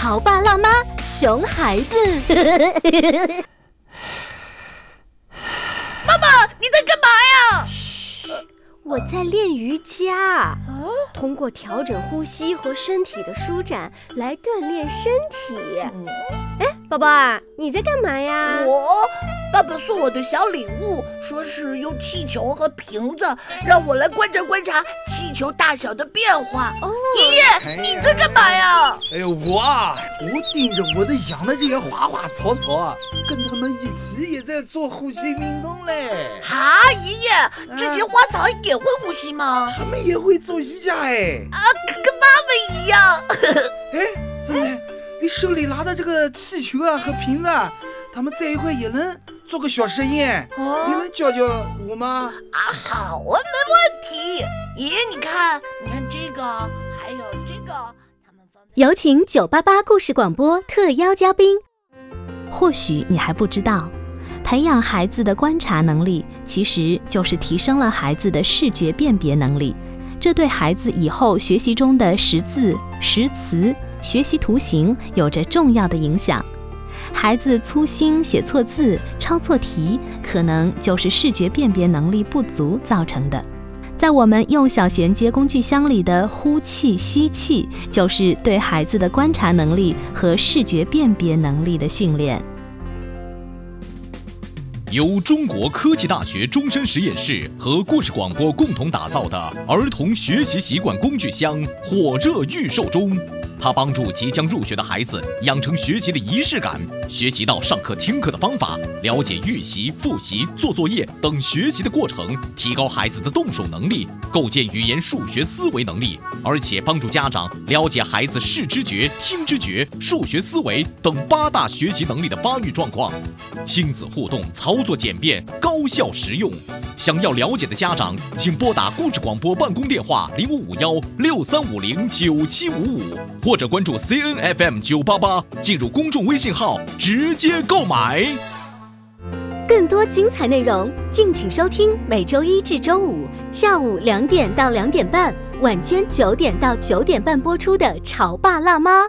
潮爸辣妈，熊孩子。妈妈，你在干嘛呀？我在练瑜伽，通过调整呼吸和身体的舒展来锻炼身体。哎，宝宝啊，你在干嘛呀？我，爸爸送我的小礼物，说是用气球和瓶子，让我来观察观察气球大小的变化。爷爷，你在干嘛呀？哎呦，我啊，我盯着我的养的这些花花草草啊，跟他们一起也在做呼吸运动嘞。啊，爷爷，这些花草也会呼吸吗？他们也会做瑜伽哎。啊，跟爸爸一样。哎，真的。你手里拿的这个气球啊和瓶子，啊他们在一块也能做个小实验，你能教教我吗？啊，好啊，没问题。爷爷，你看，你看这个，还有，请九八八故事广播特邀嘉宾。或许你还不知道，培养孩子的观察能力，其实就是提升了孩子的视觉辨别能力，这对孩子以后学习中的识字、识词。学习图形有着重要的影响，孩子粗心写错字、抄错题，可能就是视觉辨别能力不足造成的。在我们用小衔接工具箱里的呼气、吸气，就是对孩子的观察能力和视觉辨别能力的训练。由中国科技大学终身实验室和故事广播共同打造的儿童学习习惯工具箱火热预售中。它帮助即将入学的孩子养成学习的仪式感，学习到上课听课的方法，了解预习、复习、做作业等学习的过程，提高孩子的动手能力，构建语言、数学思维能力，而且帮助家长了解孩子视知觉、听知觉、数学思维等八大学习能力的发育状况。亲子互动，操作简便，高效实用。想要了解的家长，请拨打故事广播办公电话零五五幺六三五零九七五五，或者关注 C N F M 九八八，进入公众微信号直接购买。更多精彩内容，敬请收听每周一至周五下午两点到两点半，晚间九点到九点半播出的《潮爸辣妈》。